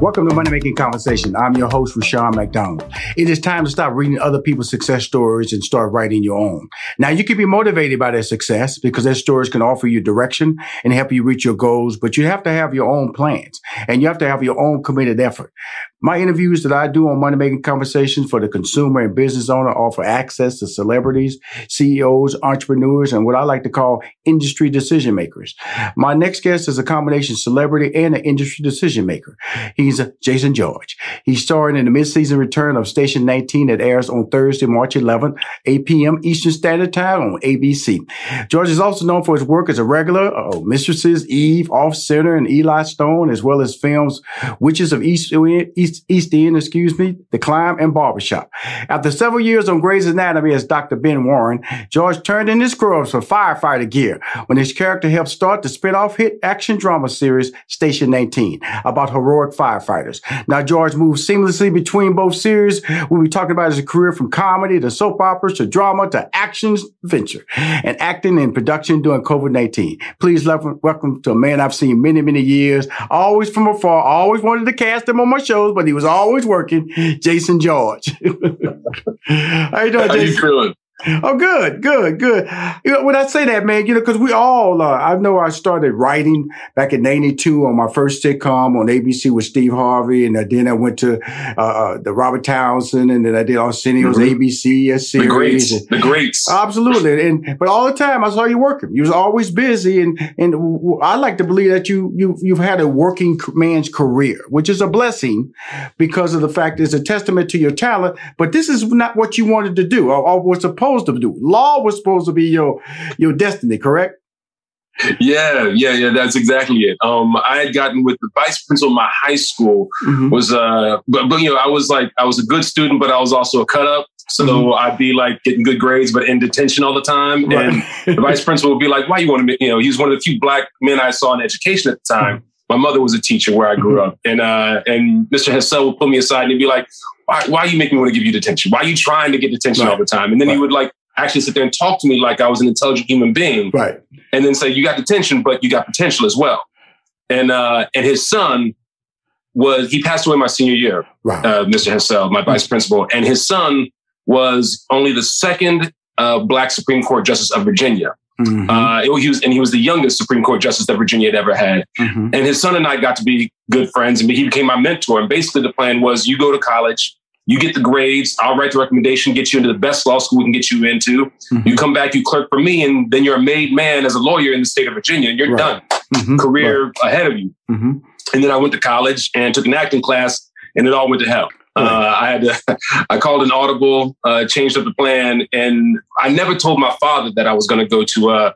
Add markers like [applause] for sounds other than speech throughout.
Welcome to Money Making Conversation. I'm your host, Rushion McDonald. It is time to stop reading other people's success stories and start writing your own. Now, you can be motivated by their success because their stories can offer you direction and help you reach your goals, but you have to have your own plans and you have to have your own committed effort. My interviews that I do on Money Making Conversations for the consumer and business owner offer access to celebrities, CEOs, entrepreneurs, and what I like to call industry decision makers. My next guest is a combination celebrity and an industry decision maker. He's Jason George. He's starring in the mid-season return of Station 19 that airs on Thursday, March 11th, 8 p.m. Eastern Standard Time on ABC. George is also known for his work as a regular of Mistresses, Eve, Off Center, and Eli Stone, as well as films Witches of East, East East, East End, excuse me, The Climb, and Barbershop. After several years on Grey's Anatomy as Dr. Ben Warren, George turned in his scrubs for firefighter gear when his character helped start the spin-off hit action drama series Station 19 about heroic firefighters. Now, George moved seamlessly between both series. We'll be talking about his career from comedy to soap operas to drama to action adventure and acting and production during COVID-19. Please welcome, welcome to a man I've seen many, many years, always from afar, always wanted to cast him on my shows, but he was always working. Jason George. [laughs] How you doing, How Jason? you feeling? Oh, good, good, good. You know, when I say that, man, you know, because we all, uh, I know I started writing back in '92 on my first sitcom on ABC with Steve Harvey, and uh, then I went to uh, uh, the Robert Townsend, and then I did Arsenio's Mhm. ABC series. The greats. and- The greats. Absolutely, and but all the time I saw you working. You was always busy, and and I like to believe that you you you've had a working man's career, which is a blessing because of the fact it's a testament to your talent. But this is not what you wanted to do, or, or was supposed to do. Law was supposed to be your your destiny, correct? Yeah, yeah, yeah. That's exactly it. Um, I had gotten with the vice principal of my high school Mhm. was uh, but, but you know, I was like, I was a good student, but I was also a cut up. So Mhm. I'd be like getting good grades, but in detention all the time. And the vice principal would be like, "Why you want to?" You know, he was one of the few black men I saw in education at the time. My mother was a teacher where I grew up, and uh, and Mr. Hassell would pull me aside and he'd be like, "Why, why you make me want to give you detention? Why are you trying to get detention Right. all the time?" And then he would like actually sit there and talk to me like I was an intelligent human being, right. and then say, "You got detention, but you got potential as well." And uh, and his son was he passed away my senior year, Right. uh, Mr. Hassell, my vice principal, and his son was only the second uh, black Supreme Court justice of Virginia. Mhm. Uh, it- he was, and he was the youngest Supreme Court justice that Virginia had ever had. Mhm. And his son and I got to be good friends, and he became my mentor. And basically, the plan was: you go to college, you get the grades, I'll write the recommendation, get you into the best law school we can get you into. Mhm. You come back, you clerk for me, and then you're a made man as a lawyer in the state of Virginia, and you're Right. done. Mhm. Career ahead of you. Mhm. And then I went to college and took an acting class and it all went to hell. Uh, I had to, [laughs] I called an audible, uh, changed up the plan, and I never told my father that I was going to go to uh,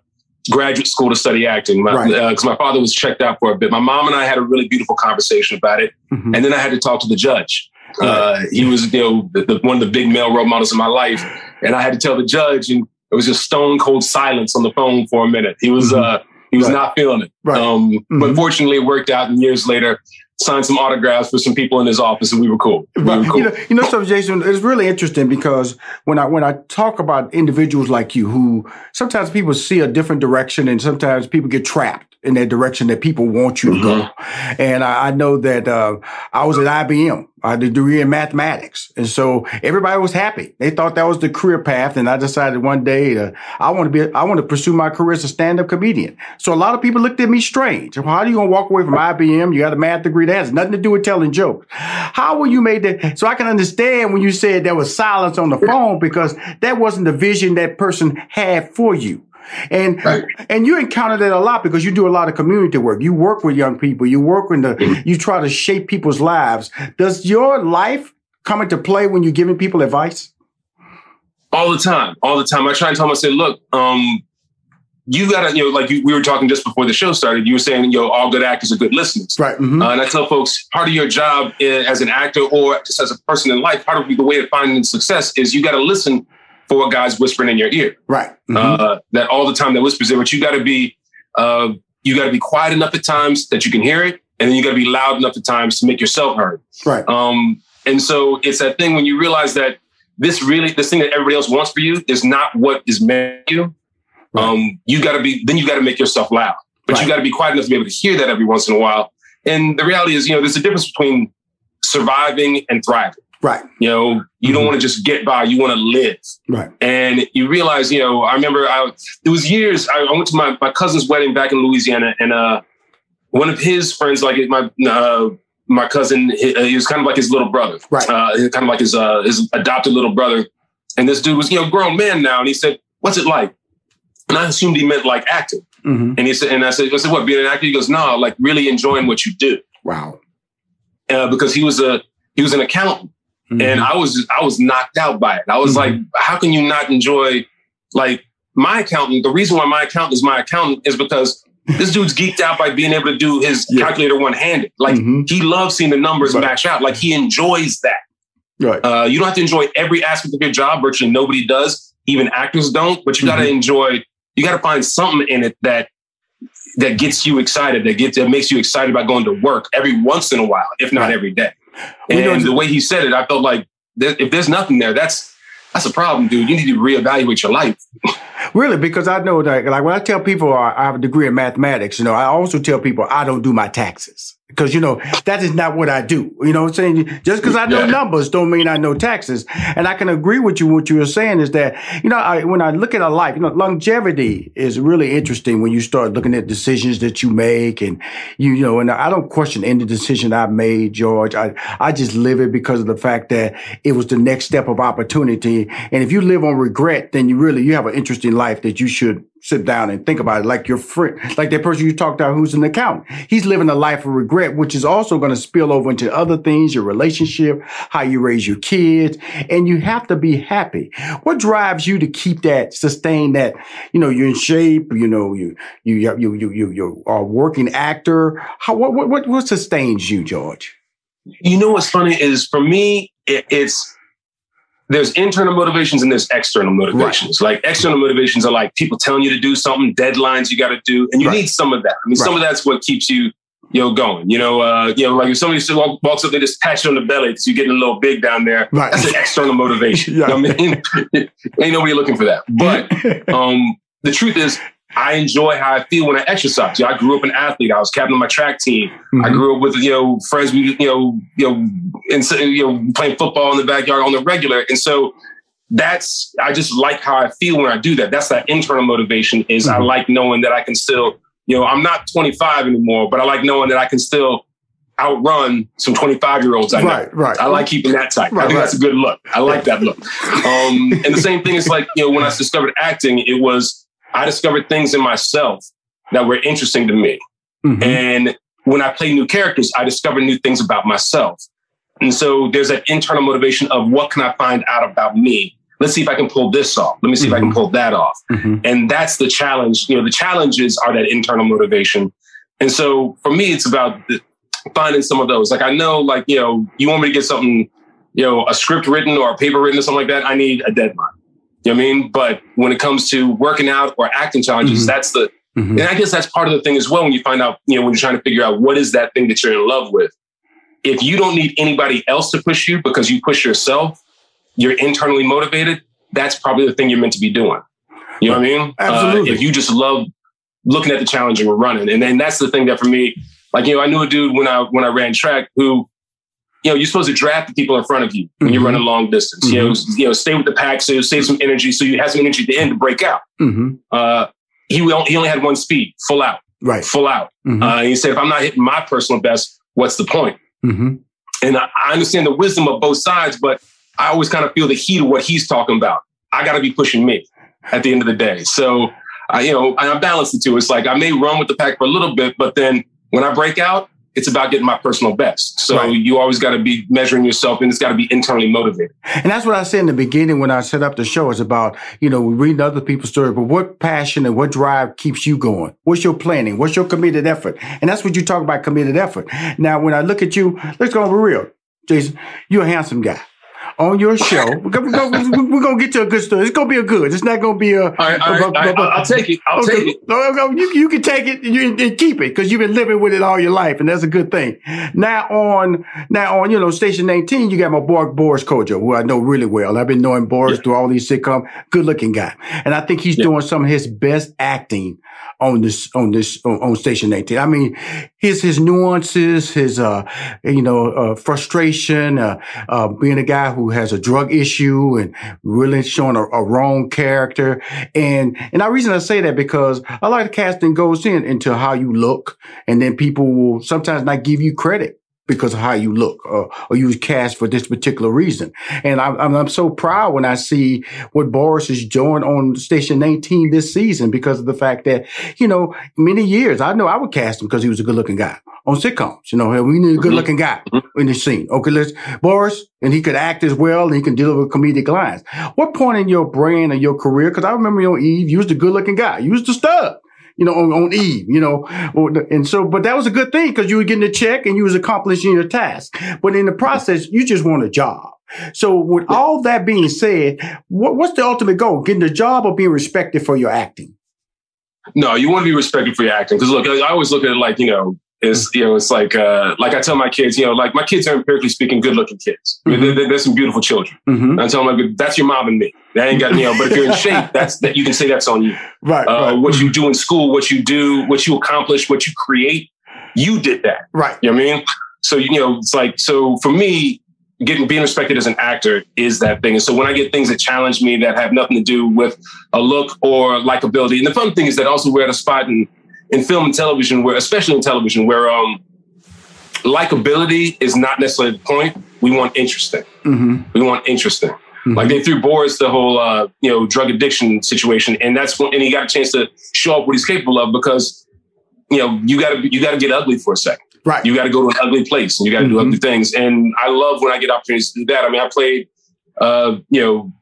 graduate school to study acting because my, right. uh, my, father was checked out for a bit. My mom and I had a really beautiful conversation about it, mm-hmm. and then I had to talk to the judge. Right. Uh, he was, you know, the, the, one of the big male role models in my life, and I had to tell the judge, and it was just stone cold silence on the phone for a minute. He was, mm-hmm. uh, he was right. not feeling it. Um, mm-hmm. But fortunately, it worked out. And years later, signed some autographs for some people in his office, and we were cool. We were cool. You know, you know, so Jason, it's really interesting because when I when I talk about individuals like you, who sometimes people see a different direction, and sometimes people get trapped in that direction that people want you to mm-hmm. go. And I, I, know that uh, I was at IBM. I had a degree in mathematics, and so everybody was happy. They thought that was the career path, and I decided one day uh, I want to be I want to pursue my career as a stand up comedian. So a lot of people looked at me strange. Well, how are you going to walk away from IBM? You got a math degree that has nothing to do with telling jokes. How were you made that? So I can understand when you said there was silence on the phone because that wasn't the vision that person had for you. And right. and you encounter that a lot because you do a lot of community work. You work with young people. You work with the. Mm-hmm. You try to shape people's lives. Does your life come into play when you're giving people advice? All the time, all the time. I try and tell them. I say, look, um, you gotta, you know, like you, we were talking just before the show started. You were saying, you know, all good actors are good listeners, right? Mm-hmm. Uh, and I tell folks, part of your job as an actor or just as a person in life, part of the way of finding success is you got to listen what God's whispering in your ear. Right. Mm-hmm. Uh, that all the time that whispers there, but you got to be, uh, you got to be quiet enough at times that you can hear it, and then you got to be loud enough at times to make yourself heard. Right. Um, and so it's that thing when you realize that this really, this thing that everybody else wants for you is not what is meant for you. Right. Um, you got to be, then you got to make yourself loud, but right. you got to be quiet enough to be able to hear that every once in a while. And the reality is, you know, there's a difference between surviving and thriving. Right. You know, you mm-hmm. don't want to just get by. You want to live. Right. And you realize, you know, I remember I, it was years, I, I went to my, my cousin's wedding back in Louisiana and, uh, one of his friends, like my, uh, my cousin, he, uh, he, was kind of like his little brother. Right. Uh, kind of like his, uh, his adopted little brother. And this dude was, you know, grown man now. And he said, what's it like? And I assumed he meant like acting. Mm-hmm. And he said, and I said, I said, what, being an actor? He goes, no, like really enjoying what you do. Wow. Uh, because he was a, he was an accountant. Mm-hmm. And I was I was knocked out by it. I was mm-hmm. like, how can you not enjoy like my accountant? The reason why my accountant is my accountant is because this dude's geeked out by being able to do his yeah. calculator one handed. Like mm-hmm. he loves seeing the numbers right. match out. Like he enjoys that. Right. Uh, you don't have to enjoy every aspect of your job. Virtually nobody does. Even actors don't. But you got to mm-hmm. enjoy. You got to find something in it that that gets you excited. That gets that makes you excited about going to work every once in a while, if not right. every day. And the way he said it, I felt like if there's nothing there, that's that's a problem, dude. You need to reevaluate your life. [laughs] really, because I know that, like when I tell people I have a degree in mathematics, you know, I also tell people I don't do my taxes because you know that is not what I do. You know what I'm saying? Just because I know yeah. numbers don't mean I know taxes. And I can agree with you. What you were saying is that you know I, when I look at a life, you know, longevity is really interesting when you start looking at decisions that you make, and you, you know, and I don't question any decision I've made, George. I I just live it because of the fact that it was the next step of opportunity. And if you live on regret, then you really you have an interesting life that you should sit down and think about it like your friend, like that person you talked about who's an accountant. He's living a life of regret, which is also going to spill over into other things, your relationship, how you raise your kids, and you have to be happy. What drives you to keep that, sustain that, you know, you're in shape, you know, you, you, you, you, you, you are a working actor. How, what, what, what sustains you, George? You know, what's funny is for me, it, it's, there's internal motivations and there's external motivations. Right. Like external motivations are like people telling you to do something, deadlines you got to do, and you right. need some of that. I mean, right. some of that's what keeps you, you know, going. You know, uh, you know, like if somebody just walks up, they just pat you on the belly because you're getting a little big down there. Right. That's an external motivation. [laughs] yeah. You know I mean, [laughs] ain't nobody looking for that. But [laughs] um, the truth is, I enjoy how I feel when I exercise. You know, I grew up an athlete. I was captain of my track team. Mm-hmm. I grew up with you know friends. We you know you know and you know playing football in the backyard on the regular. And so that's I just like how I feel when I do that. That's that internal motivation. Is mm-hmm. I like knowing that I can still you know I'm not 25 anymore, but I like knowing that I can still outrun some 25 year olds. I right, right. I like keeping that tight. Right, I think right. that's a good look. I like that look. Um, and the same thing is like you know when I discovered acting, it was I discovered things in myself that were interesting to me. Mm-hmm. And when I play new characters, I discover new things about myself. And so there's that internal motivation of what can I find out about me? Let's see if I can pull this off. Let me see mm-hmm. if I can mm-hmm. pull that off. Mm-hmm. And that's the challenge. You know, the challenges are that internal motivation. And so for me, it's about finding some of those. Like I know, like, you know, you want me to get something, you know, a script written or a paper written or something like that, I need a deadline. You know what I mean? But when it comes to working out or acting challenges, mm-hmm. that's the Mm-hmm. And I guess that's part of the thing as well when you find out, you know, when you're trying to figure out what is that thing that you're in love with. If you don't need anybody else to push you because you push yourself, you're internally motivated, that's probably the thing you're meant to be doing. You know what I mean? Absolutely. Uh, if you just love looking at the challenge and running. And then that's the thing that for me, like, you know, I knew a dude when I when I ran track who, you know, you're supposed to draft the people in front of you when mm-hmm. you're running long distance. Mm-hmm. You know, mm-hmm. you know, stay with the pack, so save some energy, so you have some energy at the end to break out. Mm-hmm. Uh, he he only had one speed, full out, right, full out. Mm-hmm. Uh, he said, if I'm not hitting my personal best, what's the point? Mm-hmm. And I, I understand the wisdom of both sides, but I always kind of feel the heat of what he's talking about. I got to be pushing me at the end of the day. So, I, you know, I balance the two. It's like I may run with the pack for a little bit, but then when I break out, it's about getting my personal best. So right. you always got to be measuring yourself and it's got to be internally motivated. And that's what I said in the beginning when I set up the show is about, you know, reading other people's stories, but what passion and what drive keeps you going? What's your planning? What's your committed effort? And that's what you talk about committed effort. Now, when I look at you, let's go over real. Jason, you're a handsome guy on your show. [laughs] We're gonna, get to a good story. It's gonna be a good. It's not gonna be a. All right, all right, all right. I'll take it. I'll okay. take it. You, you can take it and, and keep it because you've been living with it all your life, and that's a good thing. Now on now on you know station 19, you got my boy Boris Kodjoe, who I know really well. I've been knowing Boris yeah. through all these sitcoms. Good looking guy, and I think he's yeah. doing some of his best acting on this on this on, on, station 18 i mean his his nuances his uh you know uh, frustration uh, uh, being a guy who has a drug issue and really showing a, a, wrong character. And and the reason i say that because a lot of casting goes in into how you look. And then people will sometimes not give you credit because of how you look or, or you cast for this particular reason. And I'm, I'm, so proud when I see what Boris is doing on Station 19 this season because of the fact that, you know, many years, I know I would cast him because he was a good looking guy on sitcoms. You know, we need a good looking guy mm-hmm. in the scene. Okay, let's, Boris, and he could act as well and he can deliver comedic lines. What point in your brand or your career? Cause I remember your Eve, you was the good looking guy. You was the stud you know, on, on Eve, you know, and so, but that was a good thing because you were getting a check and you was accomplishing your task. But in the process, you just want a job. So with all that being said, what, what's the ultimate goal? Getting a job or being respected for your acting? No, you want to be respected for your acting. Because look, I always look at it like, you know, is you know it's like uh, like I tell my kids, you know, like my kids are empirically speaking good looking kids. Mm-hmm. They're, they're, they're, some beautiful children. Mm-hmm. I tell them like that's your mom and me. That ain't got you know. But if you're in shape, that's that you can say that's on you. Right, uh, right. What you do in school, what you do, what you accomplish, what you create, you did that. Right. You know what I mean? So you know, it's like so for me. Getting being respected as an actor is that thing, and so when I get things that challenge me that have nothing to do with a look or likability, and the fun thing is that also we're at a spot in in film and television where, especially in television, where um, likability is not necessarily the point. We want interesting. Mm-hmm. We want interesting. Mm-hmm. Like they threw Boris the whole uh, you know drug addiction situation, and that's when and he got a chance to show up what he's capable of because you know you got to you got to get ugly for a second. Right. You got to go to an ugly place and you got to mm-hmm. do ugly things. And I love when I get opportunities to do that. I mean, I played uh, you know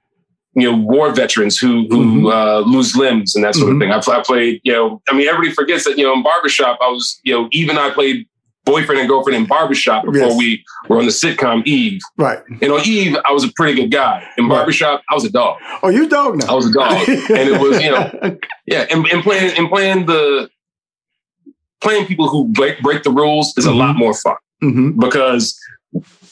you know war veterans who who mm-hmm. uh, lose limbs and that sort mm-hmm. of thing. I, I, played you know I mean everybody forgets that you know in barbershop I was you know even I played boyfriend and girlfriend in barbershop before yes. we were on the sitcom Eve. Right. And on Eve I was a pretty good guy. In barbershop right. I was a dog. Oh, you dog now? I was a dog, [laughs] and it was you know [laughs] yeah and, and playing and playing the playing people who break break the rules is mm-hmm. a lot more fun mm-hmm. because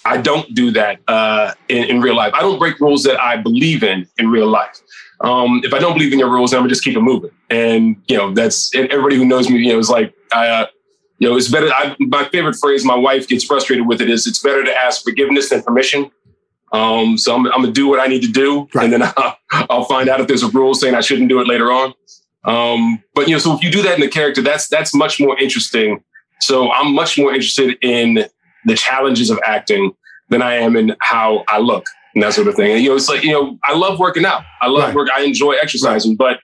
I don't do that uh, in, in, real life. I don't break rules that I believe in in real life. Um, if I don't believe in your rules, I'm gonna just keep it moving. And you know, that's everybody who knows me. You know, is like, uh, you know, it's better. I, my favorite phrase. My wife gets frustrated with it. Is it's better to ask forgiveness than permission. Um, so I'm, I'm, gonna do what I need to do, right. and then [laughs] I'll, I'll, find out if there's a rule saying I shouldn't do it later on. Um, but you know, so if you do that in the character, that's that's much more interesting. So I'm much more interested in the challenges of acting than I am in how I look and that sort of thing. And, you know, it's like, you know, I love working out. I love right. work. I enjoy exercising, right. but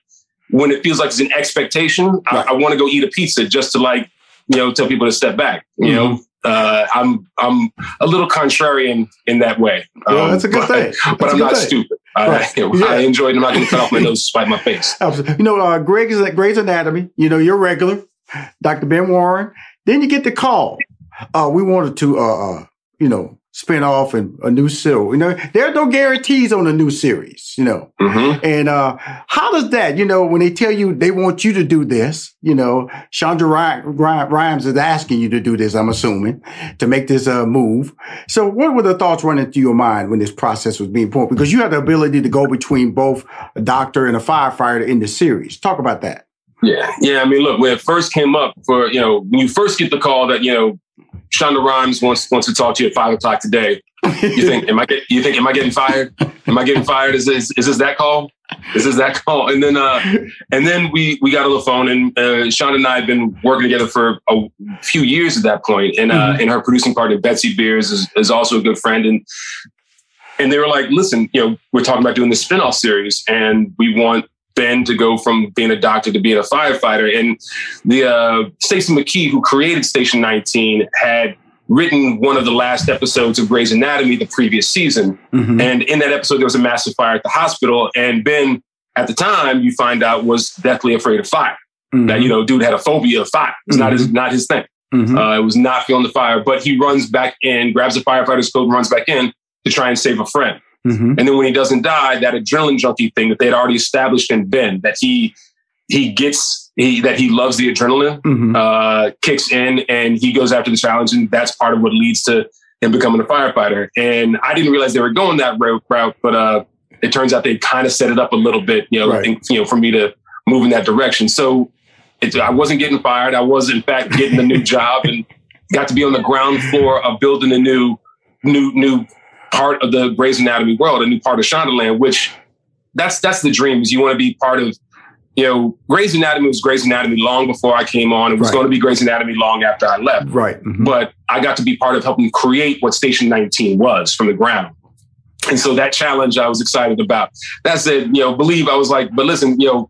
when it feels like it's an expectation, right. I, I want to go eat a pizza just to like, you know, tell people to step back. You mm-hmm. know, uh, I'm I'm a little contrarian in that way. Um, yeah, that's a good but, thing. [laughs] That's but I'm not thing. stupid. Right. [laughs] I, yeah. I enjoyed. I'm not going to cut off my [laughs] nose to spite my face. Absolutely. You know, uh, Greg is at Grey's Anatomy. You know, you're regular, Dr. Ben Warren. Then you get the call. Uh, we wanted to, uh, uh you know, spin off and a new series. You know, there are no guarantees on a new series, you know. Mm-hmm. And uh, how does that, you know, when they tell you they want you to do this, you know, Shonda Rhimes is asking you to do this, I'm assuming, to make this uh, move. So what were the thoughts running through your mind when this process was being formed? Because you had the ability to go between both a doctor and a firefighter in the series. Talk about that. Yeah. Yeah. I mean, look, when it first came up for, you know, when you first get the call that, you know, Shonda Rhimes wants wants to talk to you at five o'clock today. You think am I get, you think am I getting fired? Am I getting fired? Is this is this that call? Is this that call? And then uh and then we we got on the phone and uh, Shonda and I had been working together for a few years at that point. And uh mm-hmm. and her producing partner Betsy Beers is, is also a good friend and and they were like, listen, you know, we're talking about doing the spinoff series and we want Ben to go from being a doctor to being a firefighter. And the uh, Stacy McKee, who created Station 19, had written one of the last episodes of Grey's Anatomy the previous season. Mm-hmm. And in that episode, there was a massive fire at the hospital. And Ben, at the time, you find out was deathly afraid of fire. Mm-hmm. That you know, dude had a phobia of fire. It's mm-hmm. not his not his thing. Mm-hmm. Uh, it was not feeling the fire. But he runs back in, grabs a firefighter's coat, and runs back in to try and save a friend. Mm-hmm. And then when he doesn't die, that adrenaline junkie thing that they'd already established in Ben, that he he gets he that he loves the adrenaline, mm-hmm. uh, kicks in and he goes after the challenge, and that's part of what leads to him becoming a firefighter. And I didn't realize they were going that route, but uh, it turns out they kind of set it up a little bit, you know, right. think, you know, for me to move in that direction. So it, I wasn't getting fired. I was in fact getting a new [laughs] job and got to be on the ground floor of building a new new new part of the Grey's Anatomy world, a new part of Shondaland, which that's that's the dream is you want to be part of, you know, Grey's Anatomy was Grey's Anatomy long before I came on. It was right. going to be Grey's Anatomy long after I left. Right. Mm-hmm. But I got to be part of helping create what Station 19 was from the ground. And so that challenge I was excited about. That said, you know, believe I was like, but listen, you know,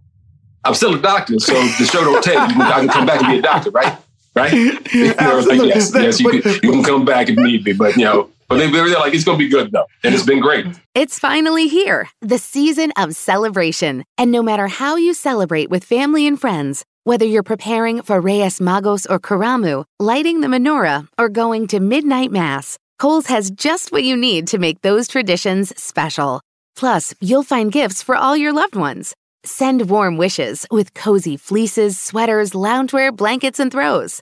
I'm still a doctor, so the show don't take. I can come back and be a doctor, right? Right? [laughs] You know, like, yes, yes, you can, you can come back if need be, but you know, but they, they're like, it's going to be good though. And it's been great. It's finally here, the season of celebration. And no matter how you celebrate with family and friends, whether you're preparing for Reyes Magos or Karamu, lighting the menorah, or going to midnight mass, Kohl's has just what you need to make those traditions special. Plus, you'll find gifts for all your loved ones. Send warm wishes with cozy fleeces, sweaters, loungewear, blankets, and throws.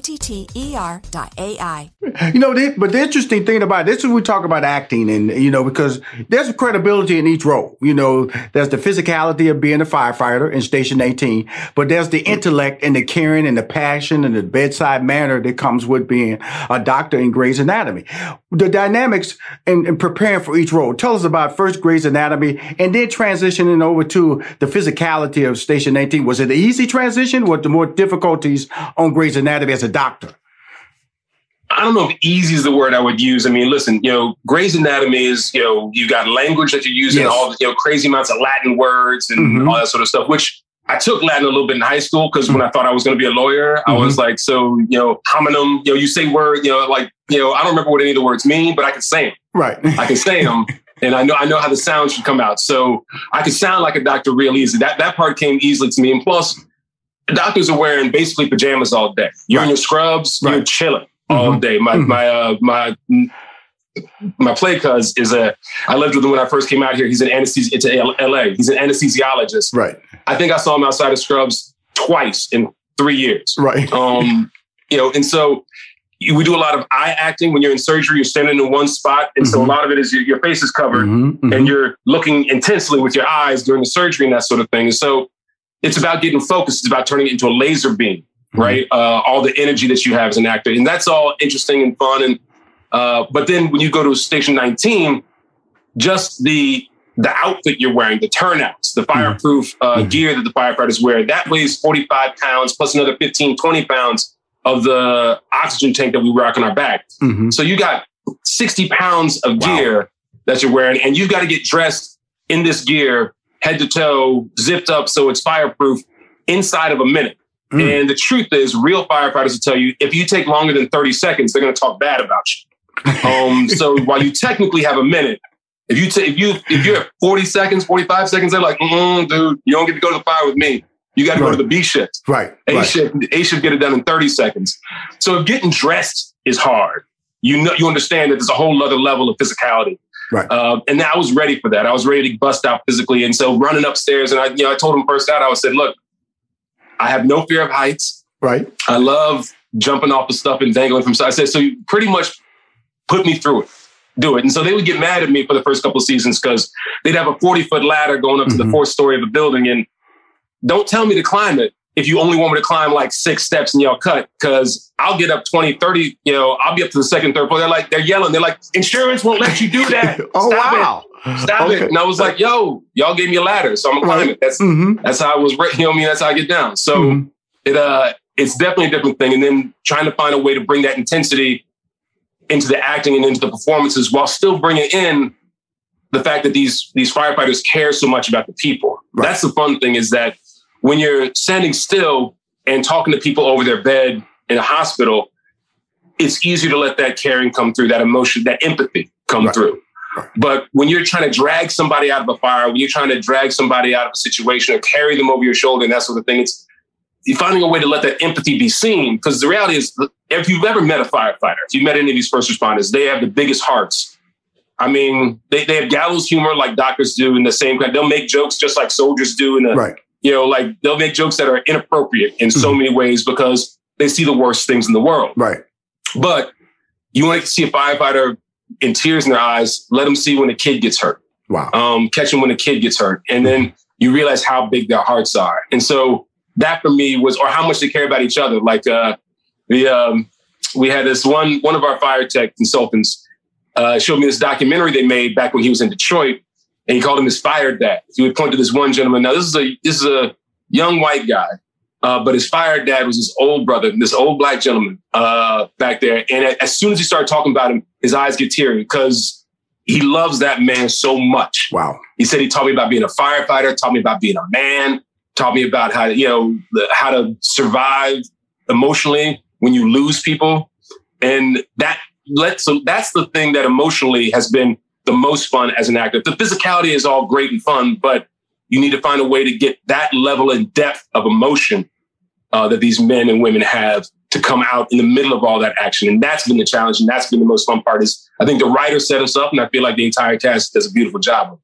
O-T-T-E-R dot A-I. You know, but the interesting thing about this is we talk about acting and, you know, because there's credibility in each role. You know, there's the physicality of being a firefighter in Station 18, but there's the intellect and the caring and the passion and the bedside manner that comes with being a doctor in Grey's Anatomy. The dynamics in, in preparing for each role. Tell us about first Grey's Anatomy and then transitioning over to the physicality of Station 19. Was it an easy transition? Was the more difficulties on Grey's Anatomy as a doctor? I don't know if easy is the word I would use. I mean, listen, you know, Grey's Anatomy is, you know, you've got language that you're using, yes. all the, you know, crazy amounts of Latin words and mm-hmm. all that sort of stuff, which I took Latin a little bit in high school because mm-hmm. when I thought I was going to be a lawyer, mm-hmm. I was like, so, you know, hominum, you know, you say word, you know, like, you know, I don't remember what any of the words mean, but I can say them. Right. I can say them. [laughs] And I know I know how the sound should come out. So I could sound like a doctor real easy. That that part came easily to me. And plus, doctors are wearing basically pajamas all day. You're right. in your scrubs, right. you're chilling all mm-hmm. day. My mm-hmm. my uh, my my play cuz is a I lived with him when I first came out here. He's an anesthesi into LA. He's an anesthesiologist. Right. I think I saw him outside of Scrubs twice in three years. Right. [laughs] Um, you know, and so we do a lot of eye acting when you're in surgery. You're standing in one spot, and mm-hmm. so a mm-hmm. lot of it is your, your face is covered, mm-hmm, mm-hmm. and you're looking intensely with your eyes during the surgery and that sort of thing. And so it's about getting focused. It's about turning it into a laser beam, mm-hmm. right? Uh, all the energy that you have as an actor, and that's all interesting and fun. And uh, but then when you go to Station 19, just the the outfit you're wearing, the turnouts, the mm-hmm. fireproof uh, mm-hmm. gear that the firefighters wear, that weighs 45 pounds plus another 15, 20 pounds of the oxygen tank that we rock on our back. Mm-hmm. So you got 60 pounds of wow. gear that you're wearing, and you've got to get dressed in this gear, head to toe, zipped up so it's fireproof inside of a minute. Mm. And the truth is, real firefighters will tell you if you take longer than 30 seconds, they're going to talk bad about you. Um, [laughs] so while you technically have a minute, if you take if you if you're at 40 seconds, 45 seconds, they're like, mm, dude, you don't get to go to the fire with me. You got to right. go to the B shift. Right. A right. shift, A shift get it done in 30 seconds. So if getting dressed is hard, you know, you understand that there's a whole other level of physicality. Right. Uh, and I was ready for that. I was ready to bust out physically. And so running upstairs, and I, you know, I told him first out, I said, look, I have no fear of heights. Right. I love jumping off of stuff and dangling from. So I said, so you pretty much put me through it do it. And so they would get mad at me for the first couple of seasons because they'd have a 40 foot ladder going up mm-hmm. to the mm-hmm. fourth story of a building. And don't tell me to climb it if you only want me to climb like six steps and y'all cut because I'll get up 20, 30, you know, I'll be up to the second, third floor. They're like, they're yelling. They're like, insurance won't let you do that. [laughs] oh, Stop wow. It. Stop okay. it. And I was like, yo, y'all gave me a ladder. So I'm gonna climb it. That's, mm-hmm. that's how I was, you know I mean? That's how I get down. So mm-hmm. it, uh, it's definitely a different thing. And then trying to find a way to bring that intensity into the acting and into the performances while still bringing in the fact that these these firefighters care so much about the people. Right. That's the fun thing is that when you're standing still and talking to people over their bed in a hospital, it's easier to let that caring come through, that emotion, that empathy come right. through. But when you're trying to drag somebody out of a fire, when you're trying to drag somebody out of a situation or carry them over your shoulder and that sort of thing, it's finding a way to let that empathy be seen. Because the reality is, if you've ever met a firefighter, if you've met any of these first responders, they have the biggest hearts. I mean, they, they have gallows humor like doctors do in the same kind. They'll make jokes just like soldiers do in the, right. you know, like they'll make jokes that are inappropriate in so mm-hmm. many ways because they see the worst things in the world. Right. But you want to see a firefighter in tears in their eyes, let them see when a kid gets hurt. Wow. Um, catch them when a kid gets hurt. And then you realize how big their hearts are. And so that for me was, or how much they care about each other. Like uh, the um, we had this one one of our fire tech consultants uh, showed me this documentary they made back when he was in Detroit, and he called him his fire dad. He would point to this one gentleman. Now this is a this is a young white guy, uh, but his fire dad was his old brother, this old black gentleman uh, back there. And as soon as he started talking about him, his eyes get teary because he loves that man so much. Wow. He said he taught me about being a firefighter, taught me about being a man, taught me about how to, you know, the, how to survive emotionally when you lose people. And that let so that's the thing that emotionally has been the most fun as an actor. The physicality is all great and fun, but you need to find a way to get that level and depth of emotion uh, that these men and women have to come out in the middle of all that action. And that's been the challenge. And that's been the most fun part is I think the writer set us up and I feel like the entire cast does a beautiful job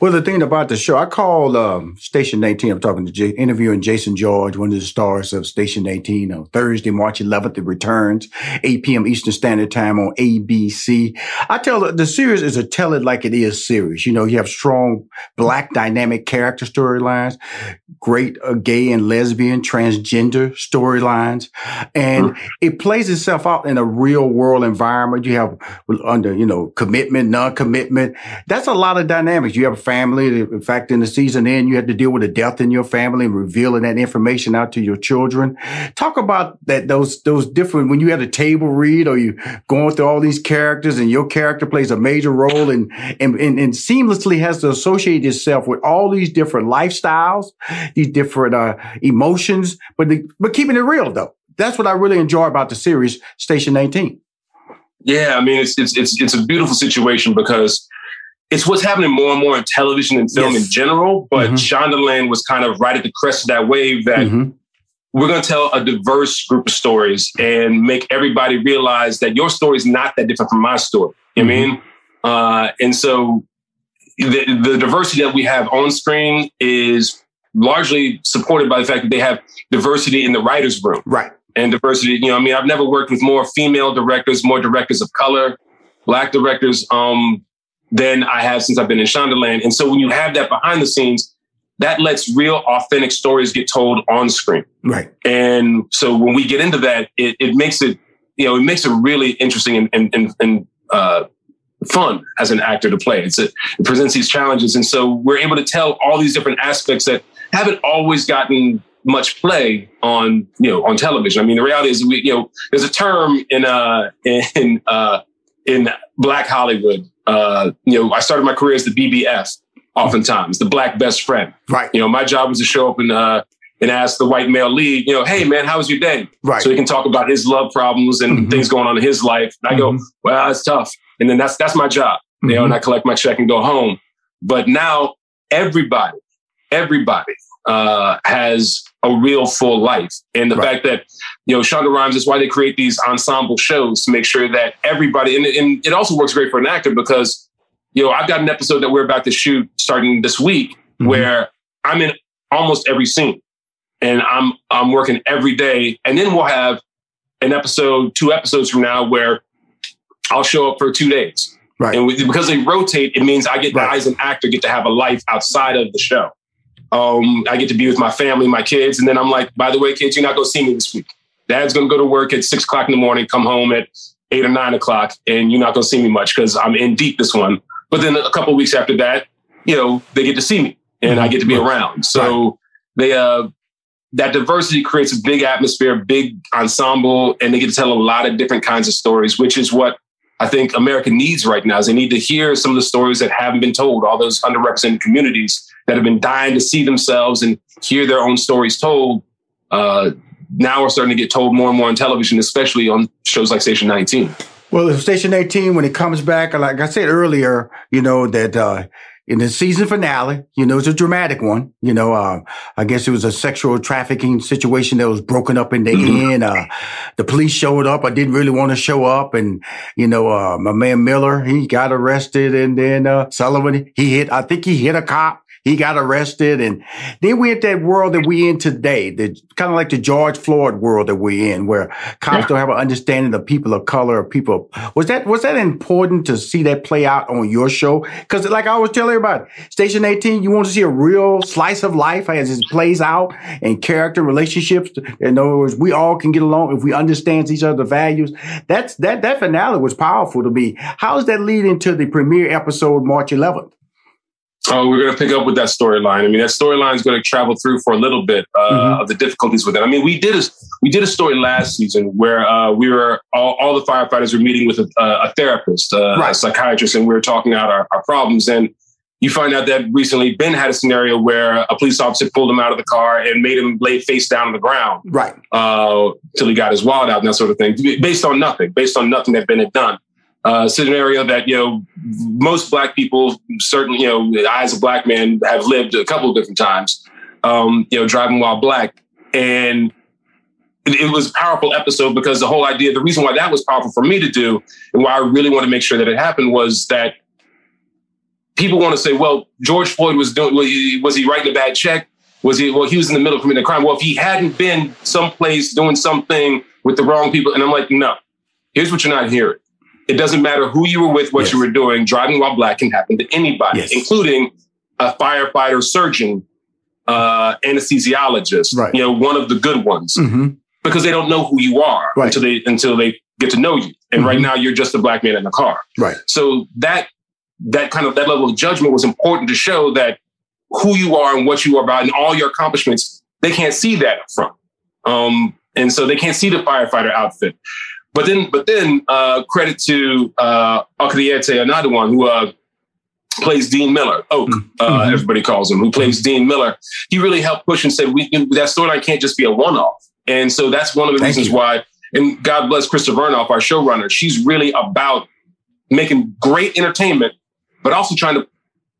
well, the thing about the show, I called um, Station 19. I'm talking to J- interviewing Jason George, one of the stars of Station 19, on Thursday, March 11th. It returns 8 p.m. Eastern Standard Time on ABC. I tell the, the series is a tell it like it is series. You know, you have strong black dynamic character storylines, great uh, gay and lesbian, transgender storylines, and mm-hmm. it plays itself out in a real world environment. You have under, you know, commitment, non-commitment. That's a lot of dynamics. You have have a family. In fact, in the season end, you had to deal with a death in your family and revealing that information out to your children. Talk about that those those different when you had a table read or you going through all these characters and your character plays a major role and and, and, and seamlessly has to associate itself with all these different lifestyles, these different uh, emotions, but the, but keeping it real though. That's what I really enjoy about the series Station 19. Yeah, I mean it's it's it's it's a beautiful situation because it's what's happening more and more in television and film yes. in general. But mm-hmm. Shondaland was kind of right at the crest of that wave that mm-hmm. we're going to tell a diverse group of stories and make everybody realize that your story is not that different from my story. You mm-hmm. I mean? Uh, and so the, the diversity that we have on screen is largely supported by the fact that they have diversity in the writer's room. Right and diversity. You know, I mean, I've never worked with more female directors, more directors of color, black directors um, than I have since I've been in Shondaland. And so when you have that behind the scenes, that lets real authentic stories get told on screen. Right. And so when we get into that, it, it makes it, you know, it makes it really interesting and, and, and, and uh, fun as an actor to play. It's a, it presents these challenges. And so we're able to tell all these different aspects that haven't always gotten much play on you know on television. I mean, the reality is, we you know, there's a term in uh [laughs] in uh in Black Hollywood. Uh, you know, I started my career as the BBF, Oftentimes, the black best friend. Right. You know, my job was to show up and uh and ask the white male lead, you know, hey man, how was your day? Right. So he can talk about his love problems and mm-hmm. things going on in his life. And I mm-hmm. go, well, it's tough. And then that's that's my job. Mm-hmm. You know, and I collect my check and go home. But now everybody, everybody uh, has a real full life. And the right. fact that, you know, Shonda Rhimes is why they create these ensemble shows to make sure that everybody, and, and it also works great for an actor because, you know, I've got an episode that we're about to shoot starting this week mm-hmm. where I'm in almost every scene and I'm, I'm working every day. And then we'll have an episode, two episodes from now where I'll show up for two days. Right. And because they rotate, it means I get right. to, as an actor, get to have a life outside of the show. Um, I get to be with my family, my kids. And then I'm like, by the way, kids, you're not going to see me this week. Dad's going to go to work at six o'clock in the morning, come home at eight or nine o'clock, and you're not going to see me much because I'm in deep this one. But then a couple weeks after that, you know, they get to see me and I get to be around. So right. they, uh, that diversity creates a big atmosphere, big ensemble, and they get to tell a lot of different kinds of stories, which is what I think America needs right now. Is they need to hear some of the stories that haven't been told, all those underrepresented communities that have been dying to see themselves and hear their own stories told, uh, now are starting to get told more and more on television, especially on shows like Station 19. Well, Station 18, when it comes back, like I said earlier, you know, that, uh, in the season finale, you know, it's a dramatic one. You know, uh, I guess it was a sexual trafficking situation that was broken up in the mm-hmm. end. Uh, the police showed up. I didn't really want to show up. And, you know, uh, my man Miller, he got arrested. And then, uh, Sullivan, he hit, I think he hit a cop he got arrested. And then we hit that world that we in today, the kind of like the George Floyd world that we're in, where cops yeah. don't have an understanding of people of color, people. Was that, was that important to see that play out on your show? Cause like I always tell everybody, Station 18, you want to see a real slice of life as it plays out and character relationships. In other words, we all can get along if we understand each other's values. That's, that, that finale was powerful to me. How does that lead into the premiere episode March 11th? Oh, we're going to pick up with that storyline. I mean, that storyline is going to travel through for a little bit uh, mm-hmm. of the difficulties with it. I mean, we did a we did a story last season where uh, we were all, all, the firefighters were meeting with a, a therapist, uh, right. a psychiatrist, and we were talking out our, our, problems. And you find out that recently Ben had a scenario where a police officer pulled him out of the car and made him lay face down on the ground, right, uh, till he got his wallet out and that sort of thing, based on nothing, based on nothing that Ben had done uh, scenario that you know most black people certainly you know I as a black man have lived a couple of different times. Um, you know, driving while black, and it, was a powerful episode because the whole idea, the reason why that was powerful for me to do, and why I really want to make sure that it happened was that people want to say, well, George Floyd was doing was he writing a bad check? Was he well? He was in the middle of committing a crime. Well, if he hadn't been someplace doing something with the wrong people, and I'm like, no. Here's what you're not hearing it doesn't matter who you were with, what yes. you were doing. Driving while black can happen to anybody, yes. including a firefighter, surgeon, uh, anesthesiologist. Right. You know, one of the good ones, mm-hmm. because they don't know who you are right. until they until they get to know you. And mm-hmm. right now, you're just a black man in a car. Right. So that that kind of that level of judgment was important to show that who you are and what you are about and all your accomplishments, they can't see that up front. Um, and so they can't see the firefighter outfit. But then, but then, uh, credit to uh, another one who uh, plays Dean Miller, Oak, uh, mm-hmm. everybody calls him, who plays Dean Miller. He really helped push and said, "We that storyline can't just be a one-off." And so that's one of the Thank reasons you. why. And God bless Krista Vernoff, our showrunner. She's really about making great entertainment, but also trying to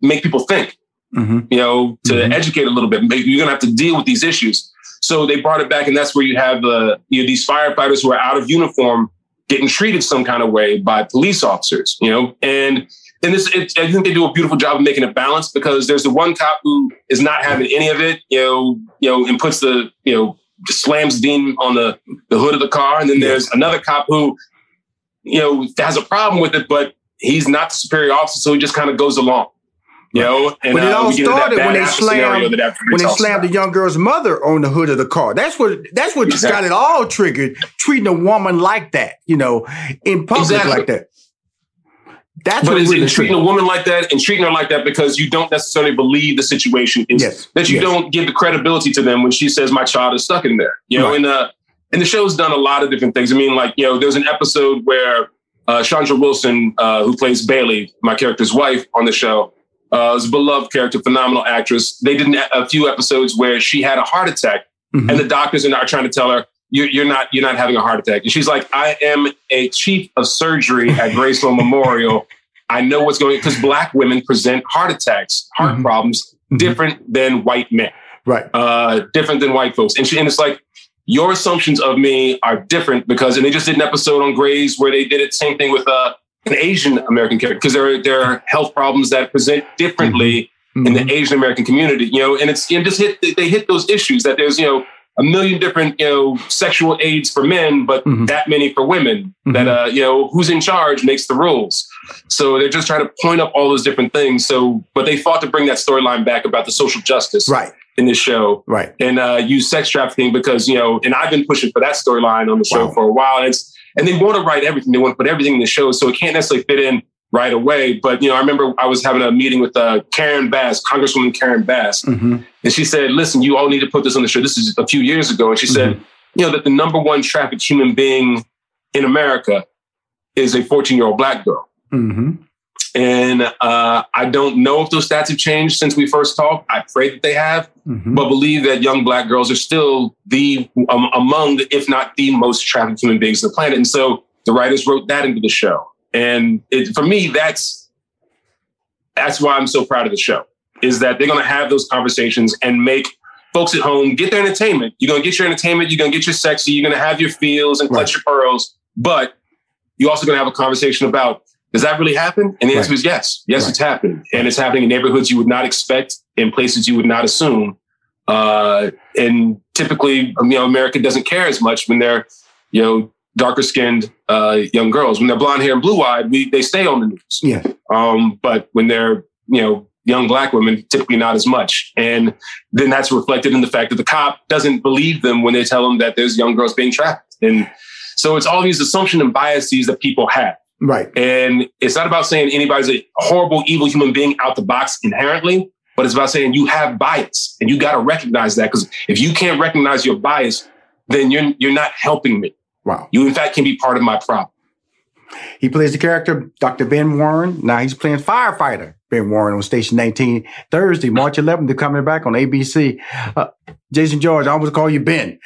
make people think. Mm-hmm. You know, to mm-hmm. educate a little bit. You're going to have to deal with these issues. So they brought it back, and that's where you have uh, you know, these firefighters who are out of uniform getting treated some kind of way by police officers. You know, and and this it, I think they do a beautiful job of making it balanced because there's the one cop who is not having any of it. You know, you know, and puts the you know slams Dean on the the hood of the car, and then there's another cop who you know has a problem with it, but he's not the superior officer, so he just kind of goes along. You know, and but it uh, all started when they slammed when they slammed the young girl's mother on the hood of the car. That's what that's what exactly. got it all triggered. Treating a woman like that, you know, in public exactly. like that. That's but what it's treating a woman like that and treating her like that because you don't necessarily believe the situation is yes. that you yes. don't give the credibility to them when she says my child is stuck in there. You know, right. and uh and the show's done a lot of different things. I mean, like, you know, there's an episode where uh Chandra Wilson, uh, who plays Bailey, my character's wife on the show, uh, a beloved character, phenomenal actress. They did a few episodes where she had a heart attack, mm-hmm. and the doctors are trying to tell her, you're, you're, not you're not having a heart attack. And she's like, I am a chief of surgery at [laughs] Grey Sloan Memorial. I know what's going because black women present heart attacks, heart mm-hmm. problems mm-hmm. different than white men, right? Uh, different than white folks. And, she, and it's like your assumptions of me are different because, and they just did an episode on Grey's where they did it same thing with uh, an Asian American character because there are there are health problems that present differently mm-hmm. in the. Asian American community, you know, and it's and just hit they hit those issues that there's you know a million different you know sexual aids for men, but mm-hmm. that many for women. Mm-hmm. That uh you know who's in charge makes the rules. So they're just trying to point up all those different things. So, but they fought to bring that storyline back about the social justice, right. In this show, right, and uh, use sex trafficking because you know, and I've been pushing for that storyline on the show wow. for a while. And it's and they want to write everything. They want to put everything in the show, so it can't necessarily fit in right away. But you know, I remember I was having a meeting with uh, Karen Bass, Congresswoman Karen Bass, mm-hmm. and she said, "Listen, you all need to put this on the show." This is a few years ago, and she mm-hmm. said, "You know that the number one trafficked human being in America is a 14 year old black girl." Mm-hmm. And uh, I don't know if those stats have changed since we first talked. I pray that they have, mm-hmm. but believe that young black girls are still the um, among, if not the most trafficked human beings on the planet. And so the writers wrote that into the show. And it, for me, that's that's why I'm so proud of the show. Is that they're going to have those conversations and make folks at home get their entertainment. You're going to get your entertainment. You're going to get your sexy. You're going to have your feels and clutch right. your pearls. But you're also going to have a conversation about does that really happen? And the answer right. is yes. Yes, right. it's happening. And it's happening in neighborhoods you would not expect, in places you would not assume. Uh, and typically, you know, America doesn't care as much when they're, you know, darker skinned uh, young girls. When they're blonde hair and blue eyed, they stay on the news. Yeah. Um, but when they're, you know, young black women, typically not as much. And then that's reflected in the fact that the cop doesn't believe them when they tell them that there's young girls being trapped. And so it's all these assumptions and biases that people have. Right. And it's not about saying anybody's a horrible, evil human being out the box inherently, but it's about saying you have bias and you got to recognize that. Because if you can't recognize your bias, then you're, you're not helping me. Wow. You, in fact, can be part of my problem. He plays the character Dr. Ben Warren. Now he's playing firefighter Ben Warren on Station 19 Thursday, March 11th. They're coming back on ABC. Uh, Jason George, I always call you Ben.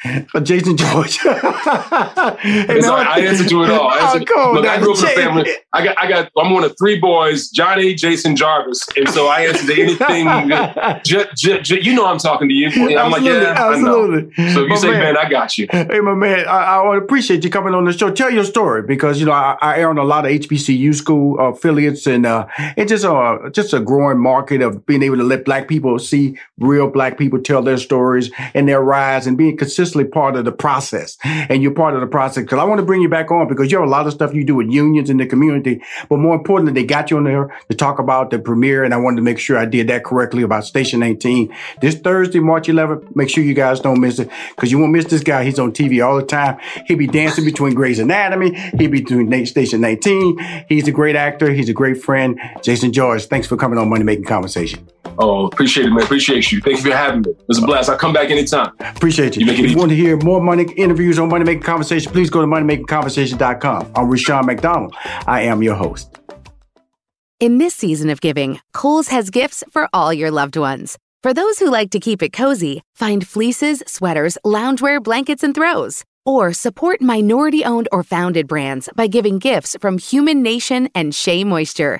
Jason George. [laughs] hey, man, I answer to it all. I, answer, oh, look, I grew up in a family. I got, I got, I'm one of three boys: Johnny, Jason, Jarvis, and so I answer to anything. [laughs] j- j- j- you know, I'm talking to you. I'm like, yeah, absolutely. So if you my say man, Ben, I got you. Hey, my man, I, I appreciate you coming on the show. Tell your story because you know I, I air on a lot of HBCU school affiliates, and uh, it's just a just a growing market of being able to let Black people see real Black people tell their stories in their rise and being consistently part of the process. And you're part of the process because I want to bring you back on because you have a lot of stuff you do with unions in the community. But more importantly, they got you on there to talk about the premiere. And I wanted to make sure I did that correctly about Station 19 this Thursday, March 11th. Make sure you guys don't miss it because you won't miss this guy. He's on TV all the time. He'll be dancing between Grey's Anatomy. He'll be doing Station 19. He's a great actor. He's a great friend. Jason George, thanks for coming on Money Making Conversation. Oh, appreciate it, man. Appreciate you. Thank you for having me. It was a blast. I'll come back anytime. Appreciate you. you if you want to hear more money interviews on Money Making Conversation, please go to moneymakingconversation.com. I'm Rushion McDonald. I am your host. In this season of giving, Kohl's has gifts for all your loved ones. For those who like to keep it cozy, find fleeces, sweaters, loungewear, blankets, and throws. Or support minority owned or founded brands by giving gifts from Human Nation and Shea Moisture.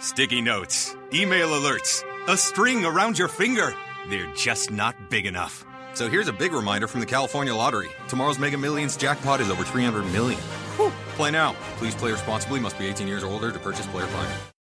Sticky notes, email alerts, a string around your finger. They're just not big enough. So here's a big reminder from the California Lottery. Tomorrow's Mega Millions jackpot is over 300 million. Whew. Play now. Please play responsibly. Must be 18 years or older to purchase player client.